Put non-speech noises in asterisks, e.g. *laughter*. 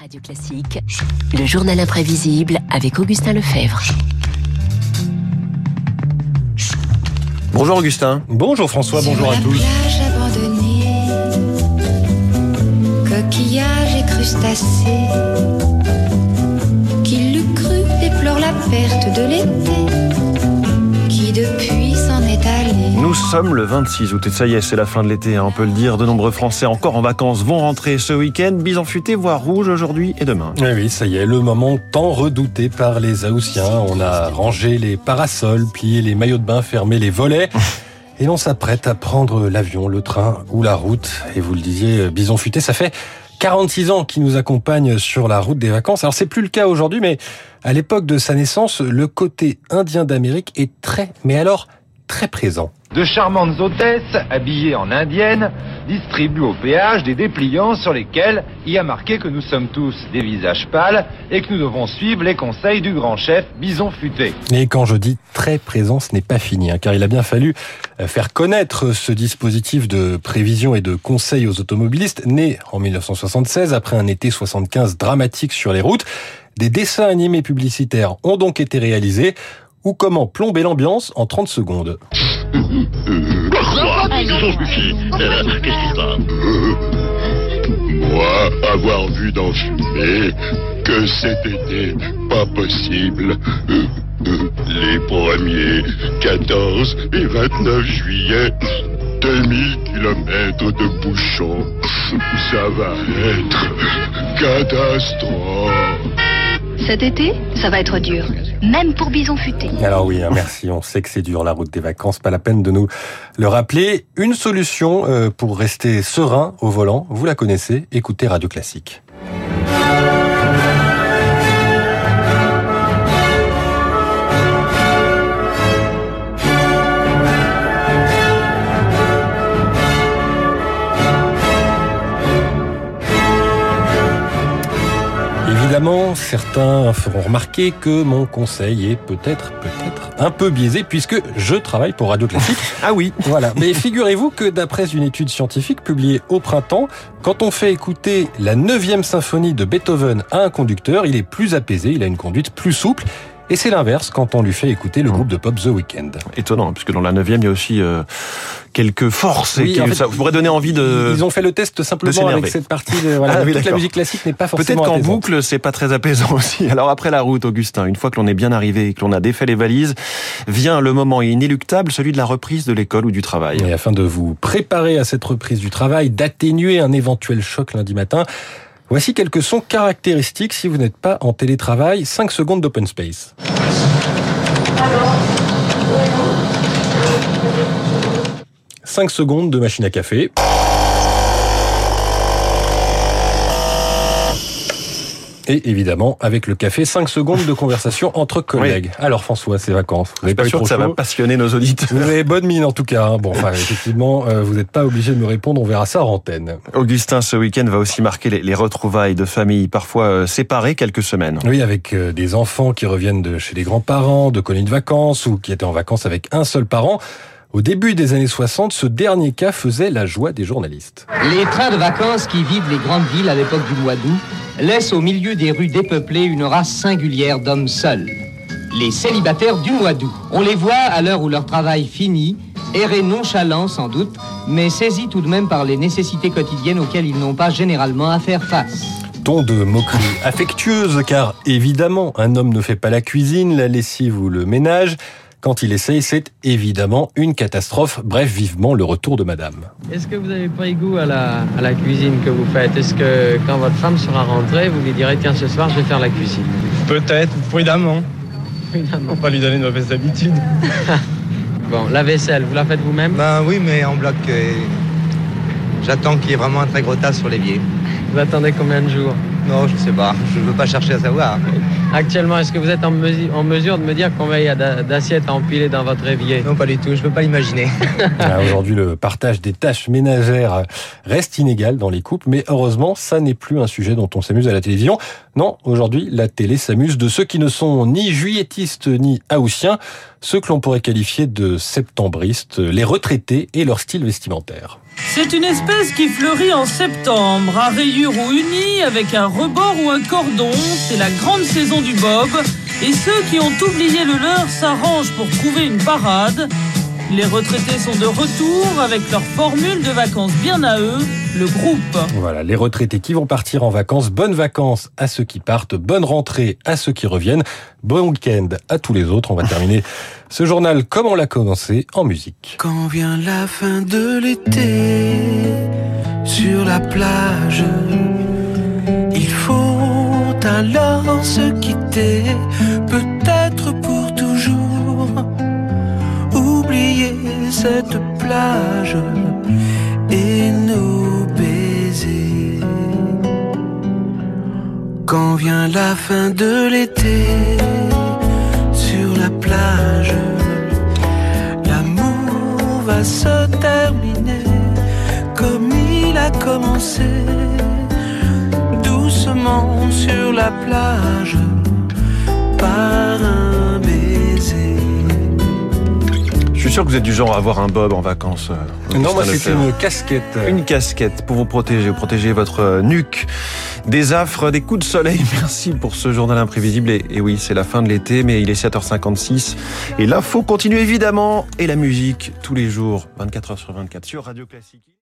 Radio Classique, le journal imprévisible avec Augustin Lefebvre. Bonjour Augustin. Bonjour François, bonjour à Sur tous. plage abandonnée, coquillages et crustacés, qui l'eût cru déplore la perte de l'été, sommes le 26 août et ça y est, c'est la fin de l'été, hein, on peut le dire. De nombreux Français encore en vacances vont rentrer ce week-end. Bison futé, voire rouge aujourd'hui et demain. Oui, oui, ça y est, le moment tant redouté par les Aoussiens. On a rangé les parasols, plié les maillots de bain, fermé les volets. *laughs* Et l'on s'apprête à prendre l'avion, le train ou la route. Et vous le disiez, Bison Futé, ça fait 46 ans qu'il nous accompagne sur la route des vacances. Alors c'est plus le cas aujourd'hui, mais à l'époque de sa naissance, le côté indien d'Amérique est très, mais alors très présent. De charmantes hôtesses, habillées en indienne, distribuent au péage des dépliants sur lesquels il y a marqué que nous sommes tous des visages pâles et que nous devons suivre les conseils du grand chef Bison Futé. Et quand je dis très présent, ce n'est pas fini, hein, car il a bien fallu euh, faire connaître ce dispositif de prévision et de conseil aux automobilistes, né en 1976 après un été 75 dramatique sur les routes. Des dessins animés publicitaires ont donc été réalisés, ou comment plomber l'ambiance en 30 secondes. Quoi Ils ont suffi. Euh, Qu'est-ce qui se passe Moi, avoir vu dans fumer que c'était pas possible. Euh, euh, Les premiers 14 et 29 juillet, 2000 kilomètres de bouchons. Ça va être catastrophe. Cet été, ça va être dur, même pour Bison Futé. Alors oui, hein, merci, on sait que c'est dur la route des vacances, pas la peine de nous le rappeler. Une solution euh, pour rester serein au volant, vous la connaissez, écoutez Radio Classique. Évidemment, certains feront remarquer que mon conseil est peut-être, peut-être un peu biaisé puisque je travaille pour Radio Classique. *laughs* Ah oui, Voilà. Mais figurez-vous que d'après une étude scientifique publiée au printemps, quand on fait écouter la 9e symphonie de Beethoven à un conducteur, il est plus apaisé, il a une conduite plus souple. Et c'est l'inverse quand on lui fait écouter le groupe de pop The Weeknd. étonnant, puisque dans la 9 il y a aussi euh, quelques forces et Oui, en fait, ça pourrait donner envie de... Ils ont fait le test simplement avec cette partie de voilà, Ah oui, toute la musique classique n'est pas Peut-être forcément qu'en apaisante. boucle, c'est pas très apaisant *laughs* aussi. Alors après la route, Augustin, une fois que l'on est bien arrivé et que l'on a défait les valises, vient le moment inéluctable, celui de la reprise de l'école ou du travail. Et afin de vous préparer à cette reprise du travail, d'atténuer un éventuel choc lundi matin, voici quelques sons caractéristiques si vous n'êtes pas en télétravail. 5 secondes d'open space. « 5 secondes de machine à café. Et évidemment, avec le café, 5 secondes de *laughs* conversation entre collègues. Alors François, c'est vacances. Vous n'avez pas sûr trop que ça va passionner nos auditeurs. vous avez bonne mine en tout cas. hein. Bon, enfin, effectivement, euh, vous n'êtes pas obligé de me répondre. On verra ça en antenne. Augustin, ce week-end va aussi marquer les, les retrouvailles de familles parfois euh, séparées quelques semaines. Oui, avec euh, des enfants qui reviennent de chez les grands-parents, de colonies de vacances ou qui étaient en vacances avec un seul parent. Au début des années 60, ce dernier cas faisait la joie des journalistes. Les trains de vacances qui vident les grandes villes à l'époque du mois d'août laissent au milieu des rues dépeuplées une race singulière d'hommes seuls. Les célibataires du mois d'août. On les voit à l'heure où leur travail finit, errer nonchalants sans doute, mais saisis tout de même par les nécessités quotidiennes auxquelles ils n'ont pas généralement à faire face. Ton de moquerie *laughs* affectueuse, car évidemment, un homme ne fait pas la cuisine, la lessive ou le ménage. Quand il essaye, c'est évidemment une catastrophe. Bref, vivement le retour de madame. Est-ce que vous avez pris goût à la, à la cuisine que vous faites? Est-ce que quand votre femme sera rentrée, vous lui direz tiens ce soir je vais faire la cuisine? Peut-être, prudemment. Évidemment. Faut pas lui donner de mauvaises habitudes. *laughs* Bon, la vaisselle, vous la faites vous-même? Ben oui, mais en bloc. euh, J'attends qu'il y ait vraiment un très gros tas sur l'évier. Vous attendez combien de jours? Non, je sais pas. Je veux pas chercher à savoir. Actuellement, est-ce que vous êtes en, mesu- en mesure de me dire combien il y a d'a- d'assiettes à empiler dans votre évier? Non, pas du tout. Je peux pas l'imaginer. *laughs* Aujourd'hui, le partage des tâches ménagères reste inégal dans les couples, mais heureusement, ça n'est plus un sujet dont on s'amuse à la télévision. Non, aujourd'hui, la télé s'amuse de ceux qui ne sont ni juilletistes ni haussiens, ceux que l'on pourrait qualifier de septembristes, les retraités et leur style vestimentaire. C'est une espèce qui fleurit en septembre, à rayures ou unies, avec un rebord ou un cordon. C'est la grande saison du bob. Et ceux qui ont oublié le leur s'arrangent pour trouver une parade. Les retraités sont de retour avec leur formule de vacances bien à eux, le groupe. Voilà, les retraités qui vont partir en vacances. Bonnes vacances à ceux qui partent, bonne rentrée à ceux qui reviennent, bon week-end à tous les autres. On va terminer ce journal comme on l'a commencé en musique. Quand vient la fin de l'été, sur la plage, il faut alors se quitter, cette plage et nos baisers. Quand vient la fin de l'été, sur la plage, l'amour va se terminer comme il a commencé, doucement sur la plage, sûr que vous êtes du genre à avoir un bob en vacances. euh, Non, moi c'est une casquette. Une casquette pour vous protéger, vous protéger votre euh, nuque des affres, des coups de soleil. *laughs* Merci pour ce journal imprévisible. Et, et oui, c'est la fin de l'été, mais il est 7h56. Et l'info continue évidemment. Et la musique tous les jours, 24h sur 24 sur Radio Classique.